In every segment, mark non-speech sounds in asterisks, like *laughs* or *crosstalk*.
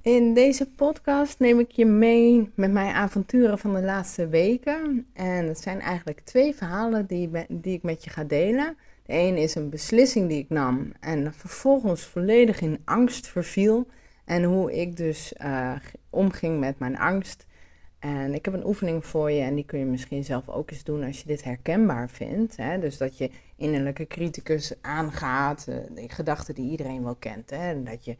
In deze podcast neem ik je mee met mijn avonturen van de laatste weken. En het zijn eigenlijk twee verhalen die, die ik met je ga delen. De een is een beslissing die ik nam en vervolgens volledig in angst verviel. En hoe ik dus uh, omging met mijn angst. En ik heb een oefening voor je en die kun je misschien zelf ook eens doen als je dit herkenbaar vindt. Hè? Dus dat je innerlijke criticus aangaat, uh, de gedachten die iedereen wel kent. Hè? En dat je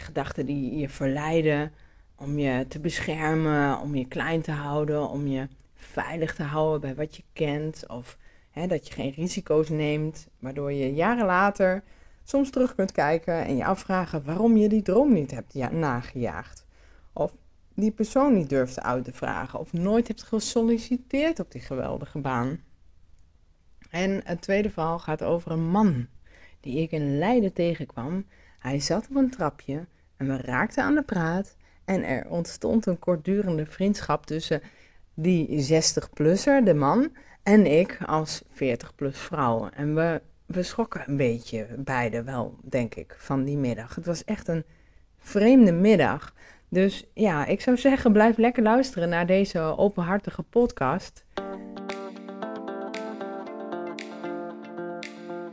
gedachten die je verleiden om je te beschermen, om je klein te houden, om je veilig te houden bij wat je kent. Of hè, dat je geen risico's neemt, waardoor je jaren later soms terug kunt kijken en je afvragen waarom je die droom niet hebt nagejaagd. Of die persoon niet durft uit te vragen, of nooit hebt gesolliciteerd op die geweldige baan. En het tweede verhaal gaat over een man die ik in Leiden tegenkwam hij zat op een trapje en we raakten aan de praat. En er ontstond een kortdurende vriendschap tussen die 60-plusser, de man, en ik als 40-plus vrouw. En we, we schrokken een beetje, beide wel, denk ik, van die middag. Het was echt een vreemde middag. Dus ja, ik zou zeggen, blijf lekker luisteren naar deze openhartige podcast.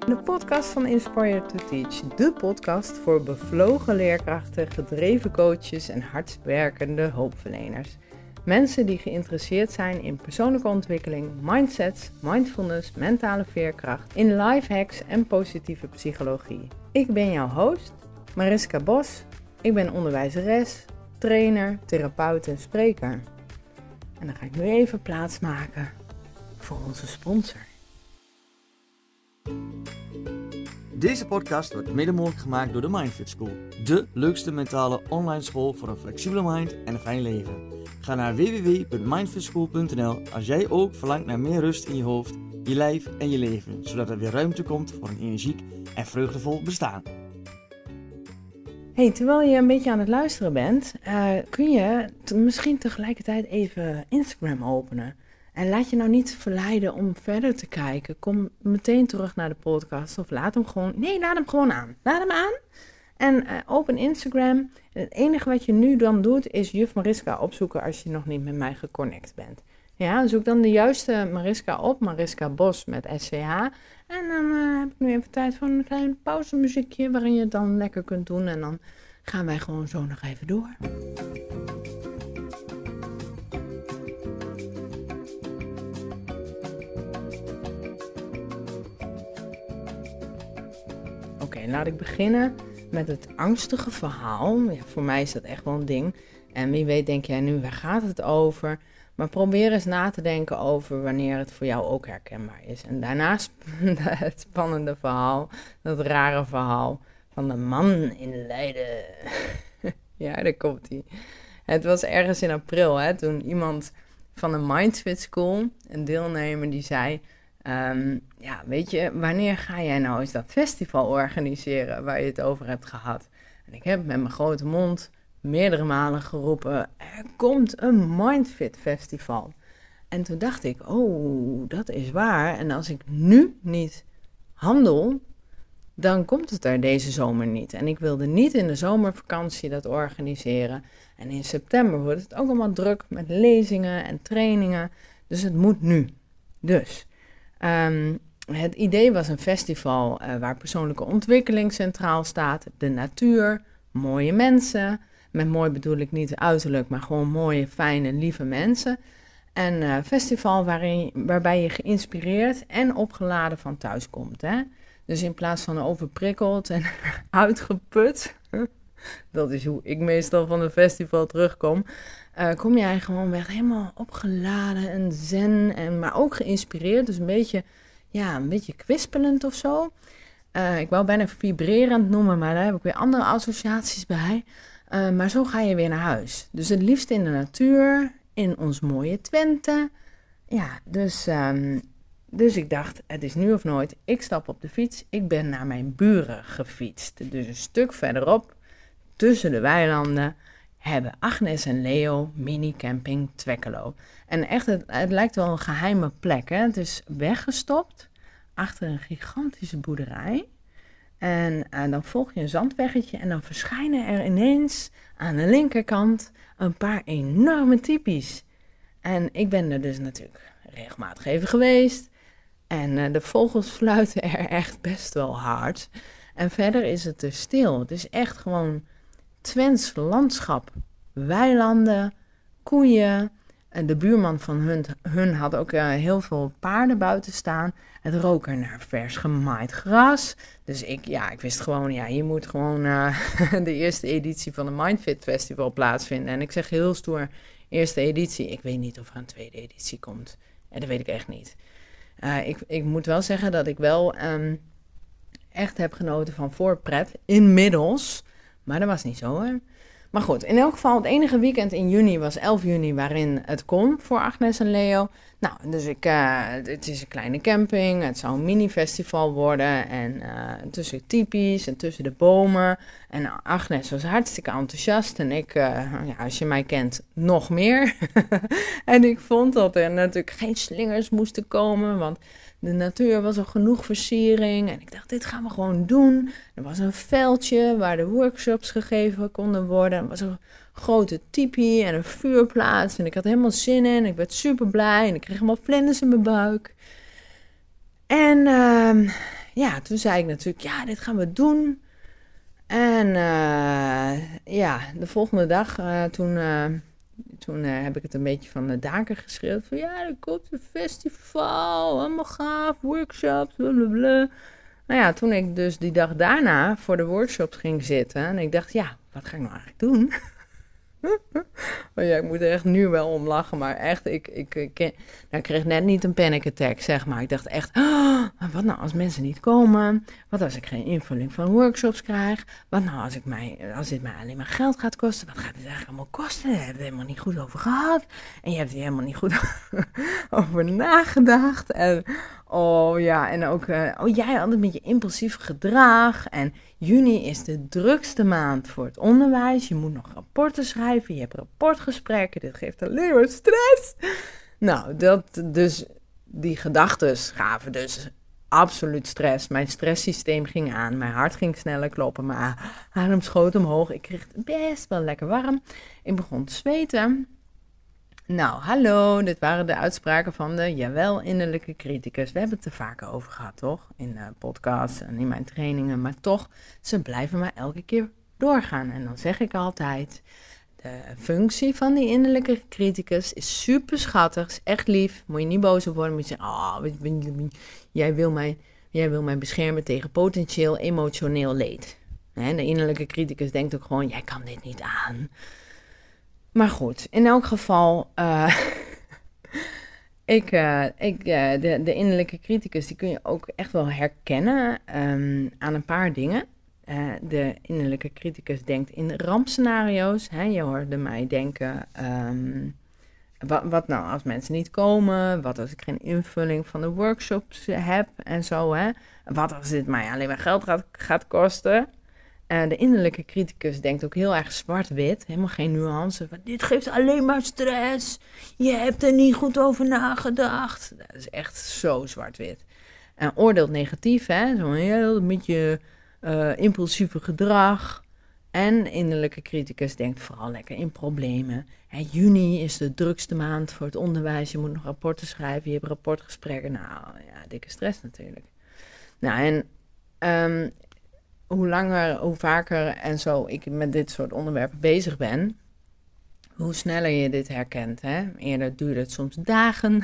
De podcast van Inspire to Teach, de podcast voor bevlogen leerkrachten, gedreven coaches en hardwerkende hulpverleners. Mensen die geïnteresseerd zijn in persoonlijke ontwikkeling, mindsets, mindfulness, mentale veerkracht, in life hacks en positieve psychologie. Ik ben jouw host, Mariska Bos. Ik ben onderwijzeres, trainer, therapeut en spreker. En dan ga ik nu even plaatsmaken voor onze sponsor. Deze podcast wordt mede mogelijk gemaakt door de Mindfit School. De leukste mentale online school voor een flexibele mind en een fijn leven. Ga naar www.mindfitschool.nl als jij ook verlangt naar meer rust in je hoofd, je lijf en je leven. Zodat er weer ruimte komt voor een energiek en vreugdevol bestaan. Hey, terwijl je een beetje aan het luisteren bent, uh, kun je misschien tegelijkertijd even Instagram openen. En laat je nou niet verleiden om verder te kijken. Kom meteen terug naar de podcast of laat hem gewoon. Nee, laat hem gewoon aan. Laat hem aan. En uh, open Instagram. het enige wat je nu dan doet is juf Mariska opzoeken als je nog niet met mij geconnect bent. Ja, zoek dan de juiste Mariska op, Mariska Bos met SCH. En dan uh, heb ik nu even tijd voor een klein pauzemuziekje waarin je het dan lekker kunt doen. En dan gaan wij gewoon zo nog even door. Oké, laat ik beginnen met het angstige verhaal. Voor mij is dat echt wel een ding. En wie weet denk jij nu, waar gaat het over? Maar probeer eens na te denken over wanneer het voor jou ook herkenbaar is. En daarnaast *laughs* het spannende verhaal, dat rare verhaal van de man in Leiden. *laughs* ja, daar komt hij. Het was ergens in april, hè, toen iemand van de Mindfit School, een deelnemer, die zei... Um, ja, weet je, wanneer ga jij nou eens dat festival organiseren waar je het over hebt gehad? En ik heb met mijn grote mond meerdere malen geroepen: er komt een Mindfit Festival. En toen dacht ik: oh, dat is waar. En als ik nu niet handel, dan komt het er deze zomer niet. En ik wilde niet in de zomervakantie dat organiseren. En in september wordt het ook allemaal druk met lezingen en trainingen. Dus het moet nu. Dus Um, het idee was een festival uh, waar persoonlijke ontwikkeling centraal staat, de natuur, mooie mensen. Met mooi bedoel ik niet uiterlijk, maar gewoon mooie, fijne, lieve mensen. Een uh, festival waarin, waarbij je geïnspireerd en opgeladen van thuis komt. Hè? Dus in plaats van overprikkeld en *laughs* uitgeput, *laughs* dat is hoe ik meestal van een festival terugkom, uh, kom jij gewoon weg helemaal opgeladen en zen, en, maar ook geïnspireerd. Dus een beetje, ja, een beetje kwispelend of zo. Uh, ik wou bijna vibrerend noemen, maar daar heb ik weer andere associaties bij. Uh, maar zo ga je weer naar huis. Dus het liefst in de natuur, in ons mooie Twente. Ja, dus, um, dus ik dacht, het is nu of nooit. Ik stap op de fiets. Ik ben naar mijn buren gefietst. Dus een stuk verderop, tussen de weilanden hebben Agnes en Leo mini camping Twekkelo. En echt, het, lijkt wel een geheime plek. Hè? Het is weggestopt achter een gigantische boerderij. En uh, dan volg je een zandweggetje en dan verschijnen er ineens aan de linkerkant een paar enorme typies. En ik ben er dus natuurlijk regelmatig even geweest. En uh, de vogels fluiten er echt best wel hard. En verder is het dus stil. Het is echt gewoon Twents landschap. Weilanden, koeien. En de buurman van hun, hun had ook uh, heel veel paarden buiten staan. Het rook er naar vers gemaaid gras. Dus ik, ja, ik wist gewoon, ja, je moet gewoon uh, *laughs* de eerste editie van de Mindfit Festival plaatsvinden. En ik zeg heel stoer, eerste editie. Ik weet niet of er een tweede editie komt. En dat weet ik echt niet. Ik, ik moet wel zeggen dat ik wel um, echt heb genoten van voorpret. Inmiddels. Maar dat was niet zo hoor. Maar goed, in elk geval, het enige weekend in juni was 11 juni waarin het kon voor Agnes en Leo. Nou, dus ik, uh, het is een kleine camping, het zou een mini-festival worden. En uh, tussen typisch en tussen de bomen. En Agnes was hartstikke enthousiast. En ik, uh, ja, als je mij kent, nog meer. *laughs* en ik vond dat er natuurlijk geen slingers moesten komen, want de natuur was al genoeg versiering. En ik dacht, dit gaan we gewoon doen. Er was een veldje waar de workshops gegeven konden worden. Er was een grote tipi en een vuurplaats. En ik had helemaal zin in. Ik werd super blij. En ik kreeg helemaal vlinders in mijn buik. En uh, ja, toen zei ik natuurlijk, ja, dit gaan we doen. En uh, ja, de volgende dag, uh, toen uh, toen uh, heb ik het een beetje van de daken geschreeuwd. Van ja, er komt een festival, allemaal gaaf, workshops, blablabla. Nou ja, toen ik dus die dag daarna voor de workshops ging zitten. En ik dacht, ja, wat ga ik nou eigenlijk doen? *laughs* oh ja, ik moet er echt nu wel om lachen. Maar echt, ik, ik, ik, nou, kreeg net niet een panic attack, zeg maar. Ik dacht echt, *gasps* wat nou als mensen niet komen? Wat als ik geen invulling van workshops krijg? Wat nou als, ik mij, als dit mij alleen maar geld gaat kosten? Wat gaat dit eigenlijk allemaal kosten? Daar hebben we het helemaal niet goed over gehad. En je hebt hier helemaal niet goed *laughs* over nagedacht. En oh ja, en ook, uh, oh jij altijd met je impulsief gedrag. En juni is de drukste maand voor het onderwijs. Je moet nog rapporten schrijven, je hebt rapportgesprekken. Dit geeft alleen maar stress. Nou, dat, dus die gedachten gaven dus absoluut stress. Mijn stresssysteem ging aan. Mijn hart ging sneller kloppen. Mijn adem schoot omhoog. Ik kreeg het best wel lekker warm. Ik begon te zweten. Nou, hallo. Dit waren de uitspraken van de jawel innerlijke criticus. We hebben het er vaker over gehad, toch? In de podcast en in mijn trainingen. Maar toch, ze blijven maar elke keer doorgaan. En dan zeg ik altijd... De functie van die innerlijke criticus is super schattig, echt lief. Moet je niet boos op worden, moet je zeggen, oh, jij, wil mij, jij wil mij beschermen tegen potentieel emotioneel leed. de innerlijke criticus denkt ook gewoon, jij kan dit niet aan. Maar goed, in elk geval, uh, *laughs* ik, uh, ik, uh, de, de innerlijke criticus, die kun je ook echt wel herkennen um, aan een paar dingen. De innerlijke criticus denkt in rampscenario's. Hè? Je hoorde mij denken, um, wat, wat, nou als mensen niet komen? Wat als ik geen invulling van de workshops heb en zo? Hè? Wat als dit mij alleen maar geld gaat, gaat kosten? Uh, de innerlijke criticus denkt ook heel erg zwart-wit, helemaal geen nuance. Dit geeft alleen maar stress. Je hebt er niet goed over nagedacht. Dat is echt zo zwart-wit. En oordeelt negatief, hè? Zo'n heel beetje uh, impulsieve gedrag. En innerlijke criticus denkt vooral lekker in problemen. Hè, juni is de drukste maand voor het onderwijs. Je moet nog rapporten schrijven, je hebt rapportgesprekken. Nou ja, dikke stress natuurlijk. Nou, en um, hoe langer, hoe vaker en zo ik met dit soort onderwerpen bezig ben, hoe sneller je dit herkent. Hè? Eerder duurde het soms dagen.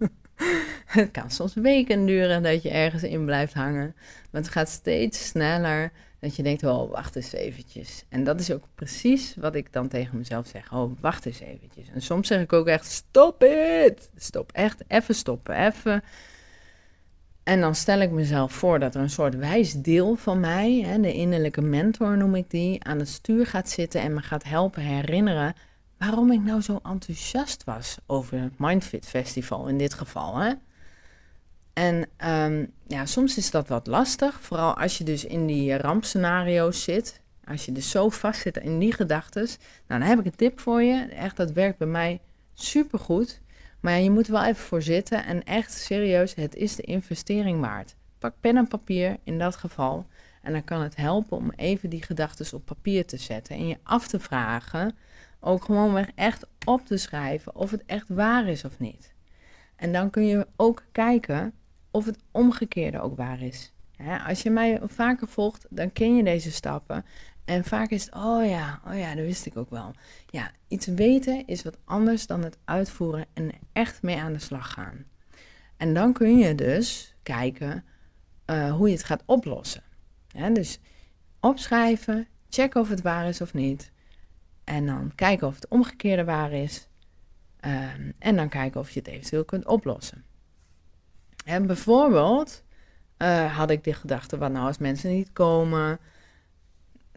*laughs* het kan soms weken duren dat je ergens in blijft hangen. Maar het gaat steeds sneller dat je denkt, oh, wacht eens eventjes. En dat is ook precies wat ik dan tegen mezelf zeg. Oh, wacht eens eventjes. En soms zeg ik ook echt, stop het. Stop, echt, even stoppen, even. En dan stel ik mezelf voor dat er een soort wijs deel van mij, hè, de innerlijke mentor noem ik die, aan het stuur gaat zitten en me gaat helpen herinneren waarom ik nou zo enthousiast was over het Mindfit Festival in dit geval. Hè? En um, ja, soms is dat wat lastig, vooral als je dus in die rampscenario's zit. Als je dus zo vast zit in die gedachten. Nou, dan heb ik een tip voor je. Echt, dat werkt bij mij supergoed. Maar ja, je moet er wel even voor zitten. En echt serieus, het is de investering waard. Pak pen en papier in dat geval. En dan kan het helpen om even die gedachten op papier te zetten en je af te vragen, ook gewoon echt op te schrijven of het echt waar is of niet. En dan kun je ook kijken of het omgekeerde ook waar is. als je mij vaker volgt, dan ken je deze stappen. En vaak is het, oh ja, oh ja, dat wist ik ook wel. Ja, iets weten is wat anders dan het uitvoeren en echt mee aan de slag gaan. En dan kun je dus kijken uh, hoe je het gaat oplossen. dus opschrijven, checken of het waar is of niet. En dan kijken of het omgekeerde waar is. Um, en dan kijken of je het eventueel kunt oplossen. En bijvoorbeeld uh, had ik de gedachte, wat nou als mensen niet komen?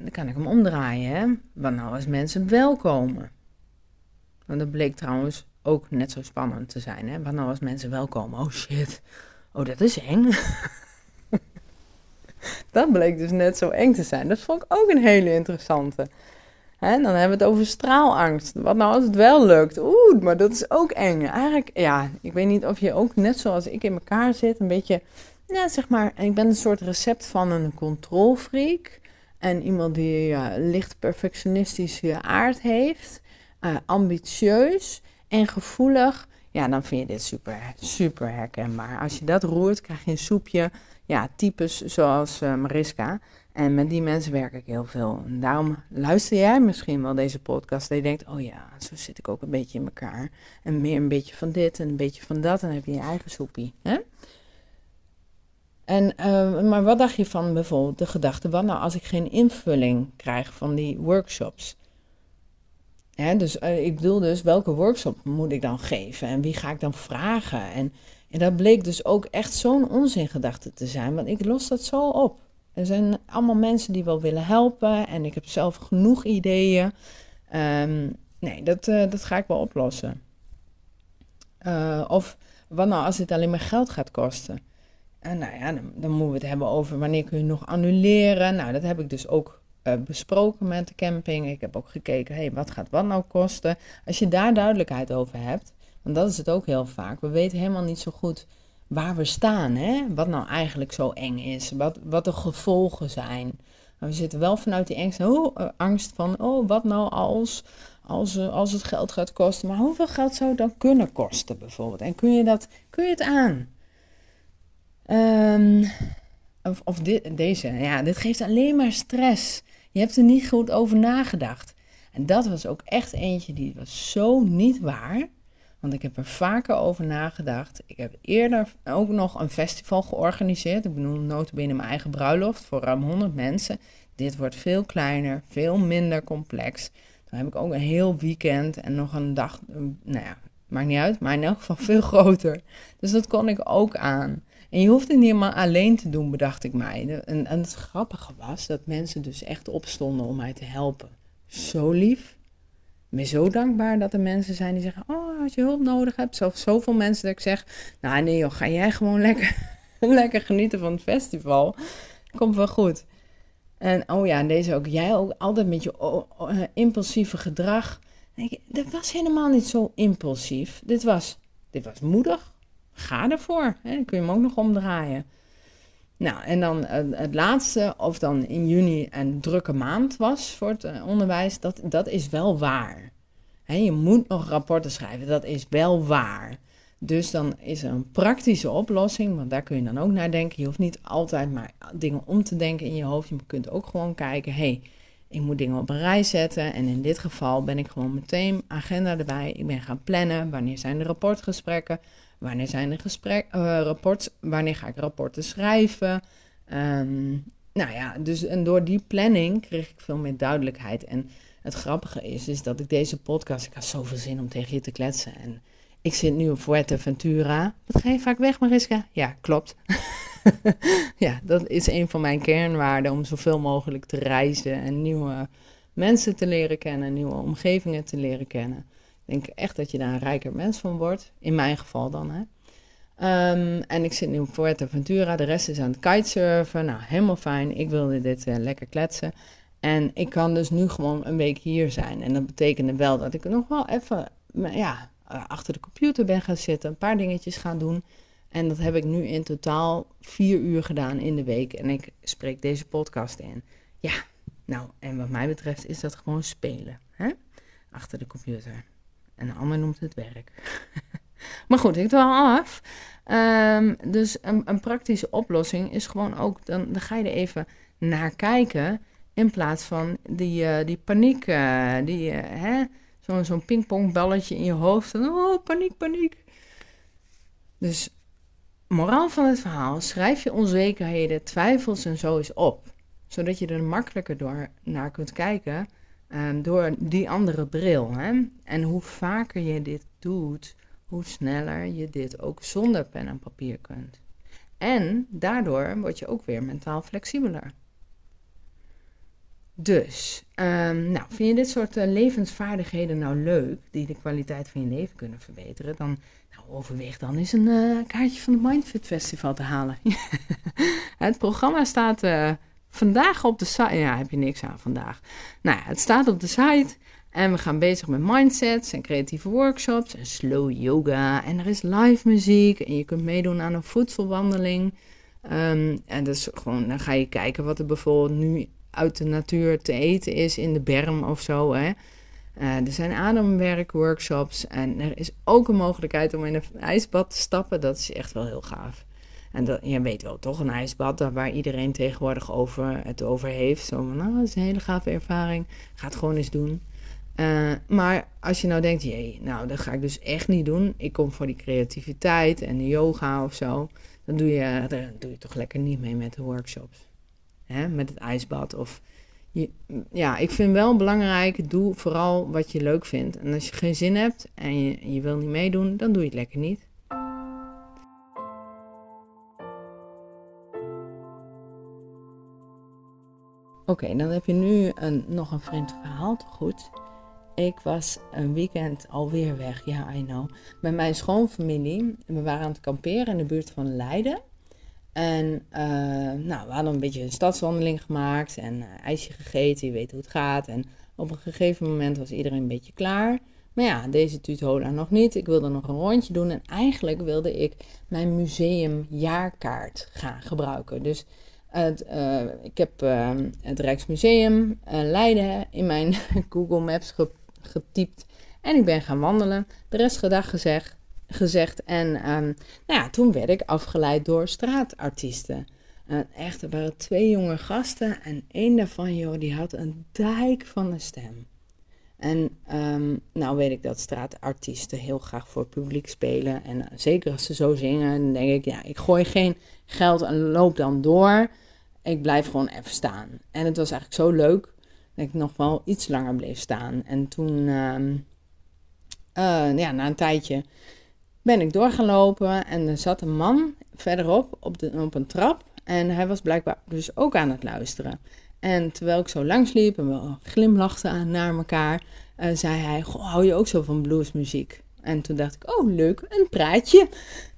Dan kan ik hem omdraaien. Hè? Wat nou als mensen wel komen? Want dat bleek trouwens ook net zo spannend te zijn. Hè? Wat nou als mensen wel komen? Oh shit, oh dat is eng. *laughs* dat bleek dus net zo eng te zijn. Dat vond ik ook een hele interessante. Hè, dan hebben we het over straalangst. Wat nou als het wel lukt? Oeh, maar dat is ook eng. Eigenlijk, ja, ik weet niet of je ook net zoals ik in elkaar zit, een beetje, ja, zeg maar, ik ben een soort recept van een controlfreak. En iemand die licht perfectionistische aard heeft, uh, ambitieus en gevoelig. Ja, dan vind je dit super, super herkenbaar. Als je dat roert, krijg je een soepje. Ja, types zoals uh, Mariska. En met die mensen werk ik heel veel. En daarom luister jij misschien wel deze podcast. Dat je denkt, oh ja, zo zit ik ook een beetje in elkaar. En meer een beetje van dit en een beetje van dat. En dan heb je je eigen soepie. Hè? En, uh, maar wat dacht je van bijvoorbeeld de gedachte, wat nou als ik geen invulling krijg van die workshops? Hè, dus uh, ik bedoel dus, welke workshop moet ik dan geven? En wie ga ik dan vragen? En, en dat bleek dus ook echt zo'n onzingedachte te zijn, want ik los dat zo op. Er zijn allemaal mensen die wel willen helpen en ik heb zelf genoeg ideeën. Ehm, nee, dat, uh, dat ga ik wel oplossen. Of wat nou als het alleen maar geld gaat kosten? En nou ja, dan, moeten we het hebben over wanneer kun je nog annuleren. Nou, dat heb ik dus ook uh, besproken met de camping. Ik heb ook gekeken, hé, hey, wat gaat wat nou kosten? Als je daar duidelijkheid over hebt, want dat is het ook heel vaak. We weten helemaal niet zo goed waar we staan, hè? wat nou eigenlijk zo eng is, wat, wat de gevolgen zijn. we zitten wel vanuit die angst, oh, uh, angst van, oh, wat nou als, als, als het geld gaat kosten. Maar hoeveel geld zou het dan kunnen kosten bijvoorbeeld? En kun je, dat, kun je het aan? Um, of of deze, ja, dit geeft alleen maar stress. Je hebt er niet goed over nagedacht. En dat was ook echt eentje die was zo niet waar. Want ik heb er vaker over nagedacht. Ik heb eerder ook nog een festival georganiseerd. Ik bedoel, notabene mijn eigen bruiloft voor ruim 100 mensen. Dit wordt veel kleiner, veel minder complex. Dan heb ik ook een heel weekend en nog een dag, nou ja, maakt niet uit, maar in elk geval veel *laughs* groter. Dus dat kon ik ook aan. En je hoeft het niet helemaal alleen te doen, bedacht ik mij. En, en het grappige was dat mensen dus echt opstonden om mij te helpen. Zo lief ben zo dankbaar dat er mensen zijn die zeggen: Oh, als je hulp nodig hebt. Zo, zoveel mensen dat ik zeg: Nou, nee, joh, ga jij gewoon *laughs* lekker, lekker genieten van het festival. Komt wel goed. En oh ja, en deze ook. Jij ook altijd met je uh, impulsieve gedrag. Dit was helemaal niet zo impulsief. Dit was, dit was moedig. Ga ervoor. Hè? Dan kun je hem ook nog omdraaien. Nou, en dan uh, het laatste, of dan in juni een drukke maand was voor het uh, onderwijs, dat, dat is wel waar. Je moet nog rapporten schrijven, dat is wel waar. Dus dan is er een praktische oplossing, want daar kun je dan ook naar denken. Je hoeft niet altijd maar dingen om te denken in je hoofd. Je kunt ook gewoon kijken, hey, ik moet dingen op een rij zetten. En in dit geval ben ik gewoon meteen agenda erbij. Ik ben gaan plannen, wanneer zijn de rapportgesprekken, Wanneer zijn er gesprek, uh, wanneer ga ik rapporten schrijven? Um, nou ja, dus en door die planning kreeg ik veel meer duidelijkheid. En het grappige is, is dat ik deze podcast, ik had zoveel zin om tegen je te kletsen. En ik zit nu op Fuerteventura. Wat ga je vaak weg, Mariska? Ja, klopt. *laughs* ja, dat is een van mijn kernwaarden om zoveel mogelijk te reizen en nieuwe mensen te leren kennen, nieuwe omgevingen te leren kennen denk echt dat je daar een rijker mens van wordt. In mijn geval dan, hè. Um, en ik zit nu op Fuerteventura. De rest is aan het kitesurfen. Nou, helemaal fijn. Ik wilde dit uh, lekker kletsen. En ik kan dus nu gewoon een week hier zijn. En dat betekende wel dat ik nog wel even ja, eh, achter de computer ben gaan zitten. Een paar dingetjes gaan doen. En dat heb ik nu in totaal vier uur gedaan in de week. En ik spreek deze podcast in. Ja, nou, en wat mij betreft is dat gewoon spelen. Hè? Achter de computer. En een ander noemt het werk. *laughs* maar goed, ik wel af. Ehm, dus een, een, praktische oplossing is gewoon ook, dan, dan ga je er even naar kijken. In plaats van die, uh, die paniek, uh, die, uh, hè, zo'n zo'n pingpongballetje in je hoofd. Oh, paniek, paniek. Dus, moraal van het verhaal, schrijf je onzekerheden, twijfels en zo eens op. Zodat je er makkelijker door naar kunt kijken um, door die andere bril. Hè? En hoe vaker je dit doet, hoe sneller je dit ook zonder pen en papier kunt. En daardoor word je ook weer mentaal flexibeler. Dus, um, nou, vind je dit soort uh, levensvaardigheden nou leuk, die de kwaliteit van je leven kunnen verbeteren, dan nou, overweeg dan eens een uh, kaartje van het Mindfit Festival te halen. *laughs* het programma staat uh, vandaag op de site. Ja, heb je niks aan vandaag. Nou ja, het staat op de site. En we gaan bezig met mindsets en creatieve workshops en slow yoga. En er is live muziek en je kunt meedoen aan een voedselwandeling. Um, en dus gewoon, dan ga je kijken wat er bijvoorbeeld nu uit de natuur te eten is in de berm of zo. Hè. Uh, er zijn ademwerkworkshops en er is ook een mogelijkheid om in een ijsbad te stappen. Dat is echt wel heel gaaf. En dat, je weet wel, toch een ijsbad waar iedereen tegenwoordig over, het over heeft. Zo nou, dat is een hele gave ervaring. Ga het gewoon eens doen. Uh, maar als je nou denkt, jee, nou, dat ga ik dus echt niet doen. Ik kom voor die creativiteit en de yoga of zo. Dan doe je, dan doe je toch lekker niet mee met de workshops. Hè? Met het ijsbad. Of je, ja, ik vind wel belangrijk, doe vooral wat je leuk vindt. En als je geen zin hebt en je wil niet meedoen, dan doe je het lekker niet. Oké, dan heb je nu een, nog een vreemd verhaal, goed. Ik was een weekend alweer weg, ja, I know. Met mijn schoonfamilie. We waren aan het kamperen in de buurt van Leiden. En uh, nou, we hadden een beetje een stadswandeling gemaakt en uh, ijsje gegeten, je weet hoe het gaat. En op een gegeven moment was iedereen een beetje klaar. Maar ja, deze tutola nog niet. Ik wilde nog een rondje doen en eigenlijk wilde ik mijn museumjaarkaart gaan gebruiken. Dus uh, ik heb uh, het Rijksmuseum uh, Leiden in mijn *laughs* Google Maps getypt. En ik ben gaan wandelen. De rest gedag gezegd. gezegd. En um, nou ja, toen werd ik afgeleid door straatartiesten. echt, er waren twee jonge gasten. En één daarvan, joh, die had een dijk van een stem. En um, nou weet ik dat straatartiesten heel graag voor het publiek spelen. En zeker als ze zo zingen, dan denk ik, ja, ik gooi geen geld en loop dan door ik blijf gewoon even staan. En het was eigenlijk zo leuk dat ik nog wel iets langer bleef staan. En toen, uh, uh, ja, na een tijdje ben ik doorgelopen en er zat een man verderop op, de, op een trap. En hij was blijkbaar dus ook aan het luisteren. En terwijl ik zo langs liep en we glimlachten naar elkaar, uh, zei hij: Goh, hou je ook zo van bluesmuziek? En toen dacht ik: Oh, leuk, een praatje.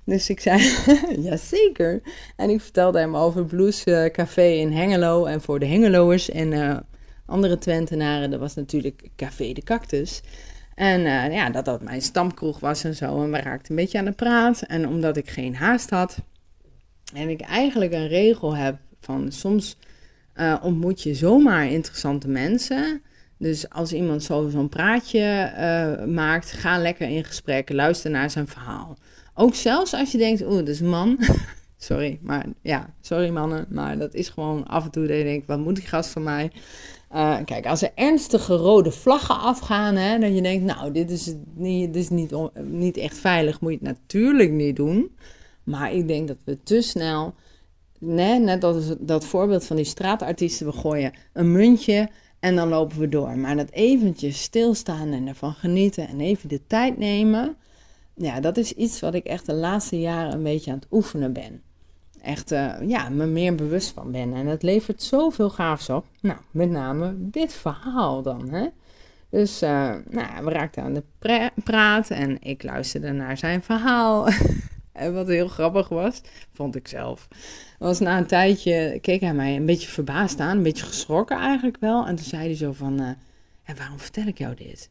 Dus ik zei, *laughs* jazeker. En ik vertelde hem over Blues uh, Café in Hengelo. En voor de Hengeloers en uh, andere Twentenaren, dat was natuurlijk Café de Cactus. En uh, ja, dat dat mijn stamkroeg was en zo. En we raakten een beetje aan de praat. En omdat ik geen haast had, en ik eigenlijk een regel heb van soms ontmoet je zomaar interessante mensen... Dus als iemand zo'n praatje maakt, ga lekker in gesprek, luister naar zijn verhaal. Ook zelfs als je denkt, oeh, dat is man. *laughs* sorry, maar ja, sorry mannen. Maar dat is gewoon af en toe dat je wat moet die gast van mij? Uh, kijk, als er ernstige rode vlaggen afgaan, hè, dat je denkt, nou, dit is, niet, dit is niet, niet echt veilig, moet je het natuurlijk niet doen. Maar ik denk dat we te snel, nee, net als dat voorbeeld van die straatartiesten, we gooien een muntje en dan lopen we door. Maar dat eventjes stilstaan en ervan genieten en even de tijd nemen, ja, dat is iets wat ik echt de laatste jaren een beetje aan het oefenen ben. Echt, uh, ja, me meer bewust van ben. En het levert zoveel gaafs op. Nou, met name dit verhaal dan, hè. Dus uh, nou, we raakten aan de praat en ik luisterde naar zijn verhaal. *laughs* en wat heel grappig was, vond ik zelf, was na een tijdje, keek hij mij een beetje verbaasd aan, een beetje geschrokken eigenlijk wel. En toen zei hij zo van, uh, en waarom vertel ik jou dit?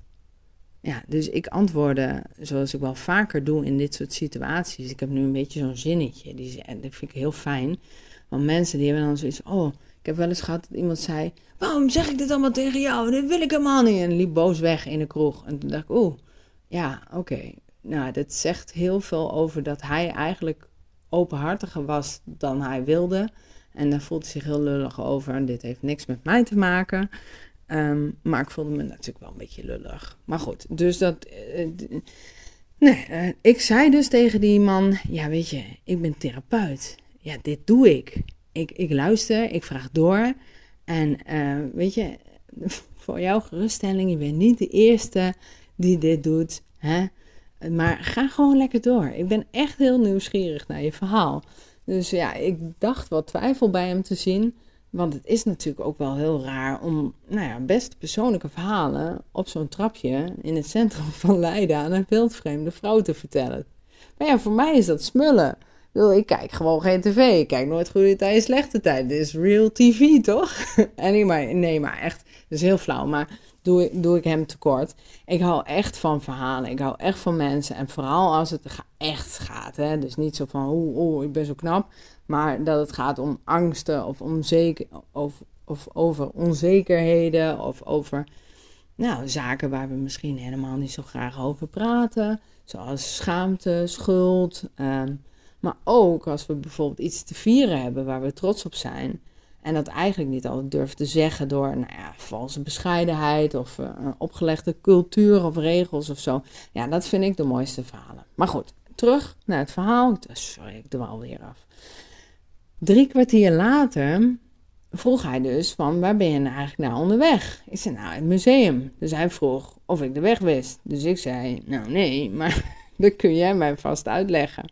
Ja, dus ik antwoordde zoals ik wel vaker doe in dit soort situaties. Ik heb nu een beetje zo'n zinnetje, die, dat vind ik heel fijn. Want mensen die hebben dan zoiets oh, ik heb wel eens gehad dat iemand zei, waarom zeg ik dit allemaal tegen jou? Dat wil ik helemaal niet. En liep boos weg in de kroeg. En toen dacht ik, oeh, ja, oké. Nou, dat zegt heel veel over dat hij eigenlijk openhartiger was dan hij wilde. En daar voelde hij zich heel lullig over. En dit heeft niks met mij te maken. Ehm, maar ik voelde me natuurlijk wel een beetje lullig. Maar goed, dus dat. Uh, nee, uh, ik zei dus tegen die man: Ja, weet je, ik ben therapeut. Ja, dit doe ik. Ik, ik luister, ik vraag door. En uh, weet je, *laughs* voor jouw geruststelling, je bent niet de eerste die dit doet. Hè? Maar ga gewoon lekker door. Ik ben echt heel nieuwsgierig naar je verhaal. Dus ja, ik dacht wat twijfel bij hem te zien. Want het is natuurlijk ook wel heel raar om, nou ja, best persoonlijke verhalen op zo'n trapje in het centrum *laughs* van Leiden aan een wildvreemde vrouw te vertellen. Maar ja, voor mij is dat smullen. Ik kijk gewoon geen tv. Ik kijk nooit goede tijden, slechte tijden. Dit is real tv, toch? *laughs* en maar, nee, maar echt, dat is heel flauw. Maar doe, doe ik hem tekort. Ik hou echt van verhalen. Ik hou echt van mensen. En vooral als het echt gaat. Hè? Dus niet zo van, oeh, oeh, ik ben zo knap. Maar dat het gaat om angsten of, onzeker, of, of over onzekerheden. Of over nou, zaken waar we misschien helemaal niet zo graag over praten. Zoals schaamte, schuld. Ehm, maar ook als we bijvoorbeeld iets te vieren hebben waar we trots op zijn. En dat eigenlijk niet altijd durven te zeggen door nou ja, valse bescheidenheid of uh, opgelegde cultuur of regels of zo. Ja, dat vind ik de mooiste verhalen. Maar goed, terug naar het verhaal. Sorry, ik doe alweer af. Drie kwartier later vroeg hij dus van waar ben je nou eigenlijk naar onderweg? Ik zei nou het museum. Dus hij vroeg of ik de weg wist. Dus ik zei nou nee, maar *laughs* dat kun jij mij vast uitleggen.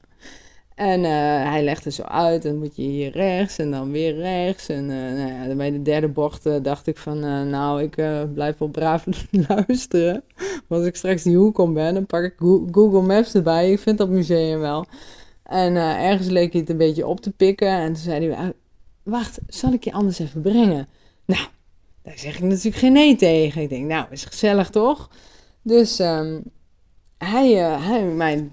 En uh, hij legde zo uit, dan moet je hier rechts en dan weer rechts. En uh, nou ja, bij de derde bocht uh, dacht ik van, nou, ik blijf wel braaf *laughs* luisteren. Want als ik straks die hoek om ben, dan pak ik Google Maps erbij. Ik vind dat museum wel. En ergens leek hij het een beetje op te pikken. En toen zei hij, ah, wacht, zal ik je anders even brengen? Nou, daar zeg ik natuurlijk geen nee tegen. Ik denk, nou, is gezellig toch? Dus um, hij, hij mij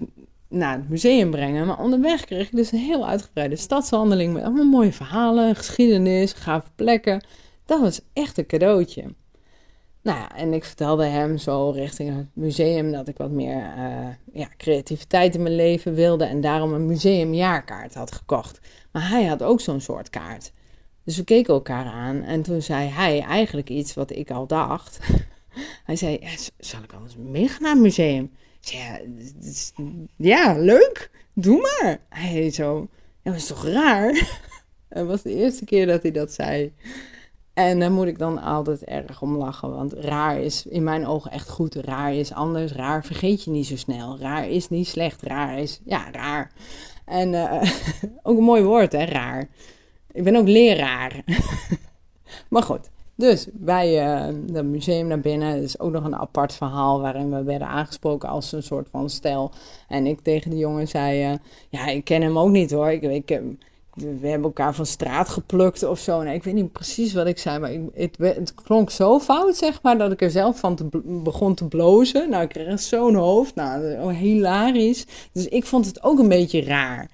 naar het museum brengen. Maar onderweg kreeg ik dus een heel uitgebreide stadswandeling met allemaal mooie verhalen, geschiedenis, gave plekken. Dat was echt een cadeautje. Nou ja, en ik vertelde hem zo richting het museum dat ik wat meer uh, ja, creativiteit in mijn leven wilde en daarom een museumjaarkaart had gekocht. Maar hij had ook zo'n soort kaart. Dus we keken elkaar aan en toen zei hij eigenlijk iets wat ik al dacht. *laughs* hij zei, zal ik anders meegaan naar het museum? Ja, ja, leuk, doe maar. Hij zo, dat is toch raar? *laughs* Het was de eerste keer dat hij dat zei. En daar moet ik dan altijd erg om lachen, want raar is in mijn ogen echt goed. Raar is anders, raar vergeet je niet zo snel. Raar is niet slecht, raar is, ja, raar. En uh, *laughs* ook een mooi woord, hè, raar. Ik ben ook leraar. *laughs* maar goed, dus bij het museum naar binnen is ook nog een apart verhaal waarin we werden aangesproken als een soort van stel. En ik tegen de jongen zei, uh, ja, ik ken hem ook niet hoor. Ik, ik, we hebben elkaar van straat geplukt of zo. Nee, ik weet niet precies wat ik zei, maar het, het, klonk zo fout, zeg maar, dat ik er zelf van begon te blozen. Nou, ik kreeg zo'n hoofd, nou, hilarisch. Dus ik vond het ook een beetje raar.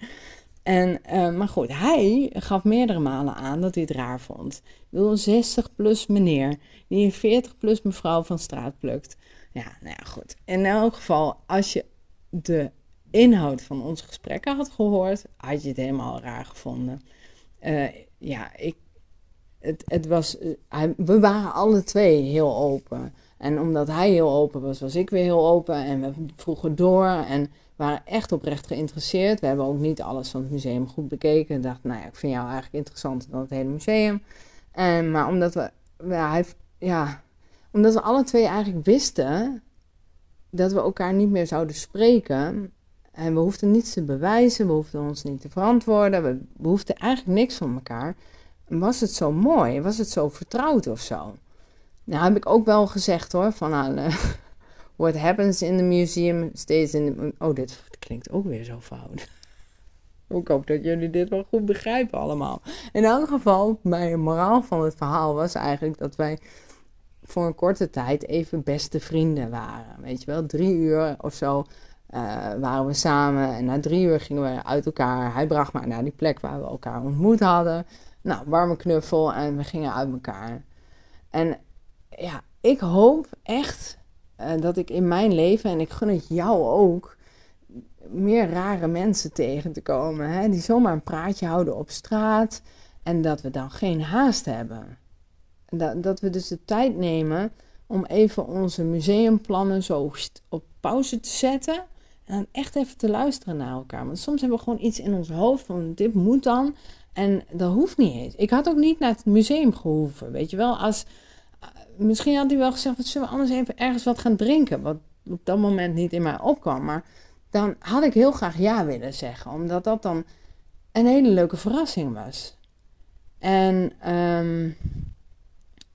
En, maar goed, hij gaf meerdere malen aan dat hij het raar vond. Wil een 60 plus meneer die een 40 plus mevrouw van straat plukt. Ja, nou ja, goed. In elk geval, als je de inhoud van onze gesprekken had gehoord, had je het helemaal raar gevonden. Uh, ja, ik, het, het was, hij, we waren alle twee heel open. En omdat hij heel open was, was ik weer heel open. En we vroegen door en waren echt oprecht geïnteresseerd. We hebben ook niet alles van het museum goed bekeken. Ik dacht, nou ja, ik vind jou eigenlijk interessanter dan het hele museum. Maar omdat we, ja, hij, ja, omdat we alle twee eigenlijk wisten dat we elkaar niet meer zouden spreken. En we hoefden niets te bewijzen, we hoefden ons niet te verantwoorden, we behoefden eigenlijk niks van elkaar. was het zo mooi, was het zo vertrouwd of zo? Nou, heb ik ook wel gezegd hoor, van nou, *laughs* What happens in the museum stays in. Oh, dit klinkt ook weer zo fout. Ik hoop dat jullie dit wel goed begrijpen allemaal. In elk geval, mijn moraal van het verhaal was eigenlijk dat wij voor een korte tijd even beste vrienden waren. Weet je wel, drie uur of zo uh, waren we samen. En na drie uur gingen we uit elkaar. Hij bracht me naar die plek waar we elkaar ontmoet hadden. Nou, warme knuffel en we gingen uit elkaar. En ja, ik hoop echt uh, dat ik in mijn leven, en ik gun het jou ook, meer rare mensen tegen te komen. Hè? Die zomaar een praatje houden op straat. En dat we dan geen haast hebben. Dat, dat we dus de tijd nemen om even onze museumplannen zo op pauze te zetten. En echt even te luisteren naar elkaar. Want soms hebben we gewoon iets in ons hoofd van dit moet dan. En dat hoeft niet eens. Ik had ook niet naar het museum gehoeven. Weet je wel, als, eh, misschien had hij wel gezegd: wat zullen we anders even ergens wat gaan drinken? Wat op dat moment niet in mij opkwam. Maar dan had ik heel graag ja willen zeggen. Omdat dat dan een hele leuke verrassing was. En um,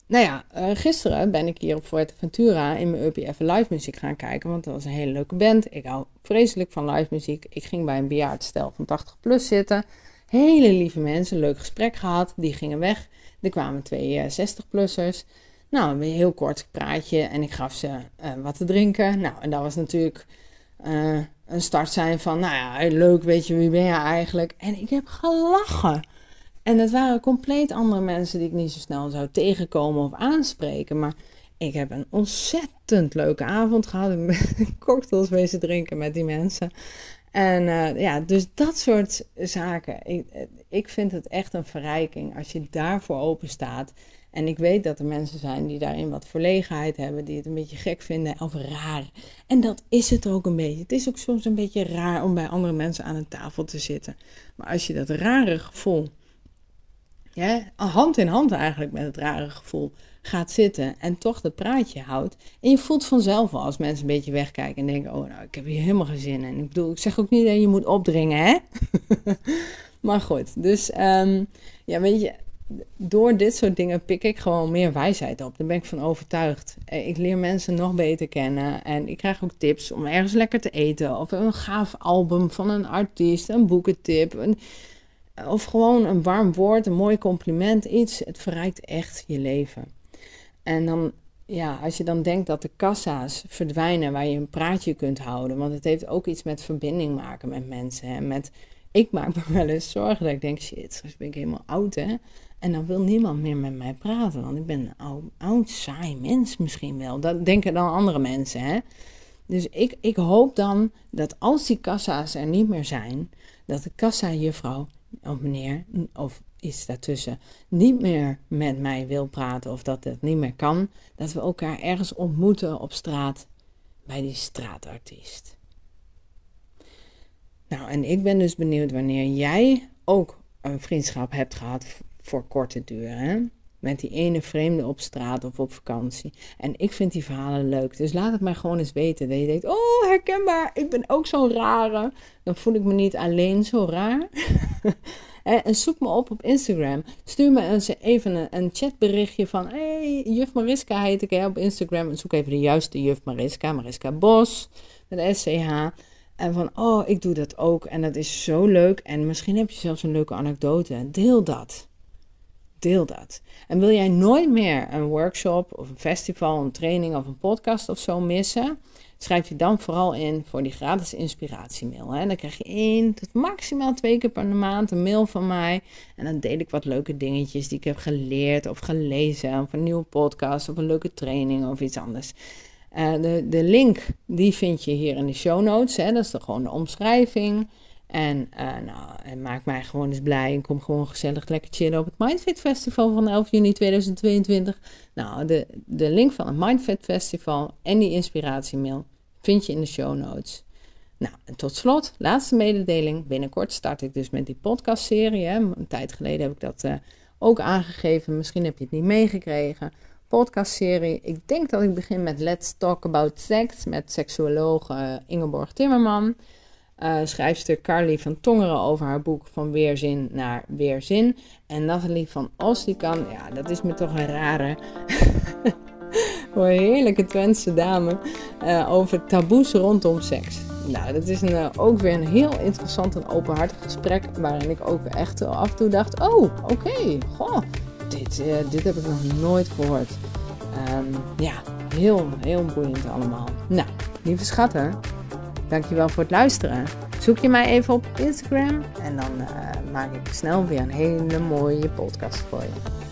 nou ja, uh, gisteren ben ik hier op Fuerteventura in mijn UPF live muziek gaan kijken. Want dat was een hele leuke band. Ik hou vreselijk van live muziek. Ik ging bij een bejaard stel van 80 plus zitten. Hele lieve mensen, leuk gesprek gehad. Die gingen weg. Er kwamen twee 60-plussers. Eh, nou, een heel kort praatje en ik gaf ze uh, wat te drinken. Nou, en dat was natuurlijk een start zijn van, nou ja, leuk, weet je, wie ben je eigenlijk? En ik heb gelachen. En het waren compleet andere mensen die ik niet zo snel zou tegenkomen of aanspreken. Maar ik heb een ontzettend leuke avond gehad. Ik ben *laughs* cocktails wezen drinken met die mensen. En uh, ja, dus dat soort zaken. Ik, ik vind het echt een verrijking als je daarvoor open staat. En ik weet dat er mensen zijn die daarin wat verlegenheid hebben, die het een beetje gek vinden of raar. En dat is het ook een beetje. Het is ook soms een beetje raar om bij andere mensen aan een tafel te zitten. Maar als je dat rare gevoel ja, hand in hand eigenlijk met het rare gevoel gaat zitten en toch dat praatje houdt. En je voelt vanzelf al als mensen een beetje wegkijken en denken: Oh, nou, ik heb hier helemaal geen zin in. Ik bedoel, ik zeg ook niet dat je moet opdringen, hè? *laughs* maar goed, dus um, ja, weet je, door dit soort dingen pik ik gewoon meer wijsheid op. Daar ben ik van overtuigd. Eh, ik leer mensen nog beter kennen en ik krijg ook tips om ergens lekker te eten of een gaaf album van een artiest, een boekentip. Of gewoon een warm woord, een mooi compliment, iets. Het verrijkt echt je leven. En dan, ja, als je dan denkt dat de kassa's verdwijnen waar je een praatje kunt houden. Want het heeft ook iets met verbinding maken met mensen. Hè? Met, ik maak me *laughs* wel eens zorgen dat ik denk, shit, straks ben ik helemaal oud hè. En dan wil niemand meer met mij praten. Want ik ben een oud, oud saai mens misschien wel. Dat denken dan andere mensen hè. Dus ik, ik hoop dan dat als die kassa's er niet meer zijn, dat de kassa-juffrouw of meneer of iets daartussen niet meer met mij wil praten of dat het niet meer kan, dat we elkaar ergens ontmoeten op straat bij die straatartiest. Nou, en ik ben dus benieuwd wanneer jij ook een vriendschap hebt gehad voor korte duur. Hè? Met die ene vreemde op straat of op vakantie. En ik vind die verhalen leuk. Dus laat het mij gewoon eens weten. Dat je denkt, oh herkenbaar, ik ben ook zo'n rare. Dan voel ik me niet alleen zo raar. *laughs* en zoek me op op Instagram. Stuur me eens even een, een chatberichtje van... Hey, juf Mariska heet ik hè, op Instagram. En zoek even de juiste juf Mariska. Mariska Bos, met SCH. En van, oh, ik doe dat ook. En dat is zo leuk. En misschien heb je zelfs een leuke anekdote. Deel dat deel dat. En wil jij nooit meer een workshop of een festival, een training of een podcast of zo missen? Schrijf je dan vooral in voor die gratis inspiratiemail. Hè? Dan krijg je één tot maximaal twee keer per maand een mail van mij. En dan deel ik wat leuke dingetjes die ik heb geleerd of gelezen. Of een nieuwe podcast of een leuke training of iets anders. Uh, de, de link die vind je hier in de show notes. Hè? Dat is dan gewoon de omschrijving. En uh, nou, maak mij gewoon eens blij en kom gewoon gezellig lekker chillen op het Mindfit Festival van 11 juni 2022. Nou, de, de link van het Mindfit Festival en die inspiratiemail vind je in de show notes. Nou, en tot slot, laatste mededeling. Binnenkort start ik dus met die podcastserie. Een tijd geleden heb ik dat uh, ook aangegeven. Misschien heb je het niet meegekregen. Podcastserie. Ik denk dat ik begin met Let's Talk About Sex met seksuoloog uh, Ingeborg Timmerman uh, schrijfster Carly van Tongeren over haar boek Van Weerzin naar Weerzin. En Nathalie van Ostikan, ja, dat is me toch een rare, *laughs* een heerlijke Twentse dame, uh, over taboes rondom seks. Nou, dat is een, uh, ook weer een heel interessant en openhartig gesprek, waarin ik ook echt af en toe dacht, oh, oké, goh, dit, dit heb ik nog nooit gehoord. Ehm, ja, heel, heel boeiend allemaal. Nou, lieve schatten, dankjewel voor het luisteren. Zoek je mij even op Instagram en dan uh, maak ik snel weer een hele mooie podcast voor je.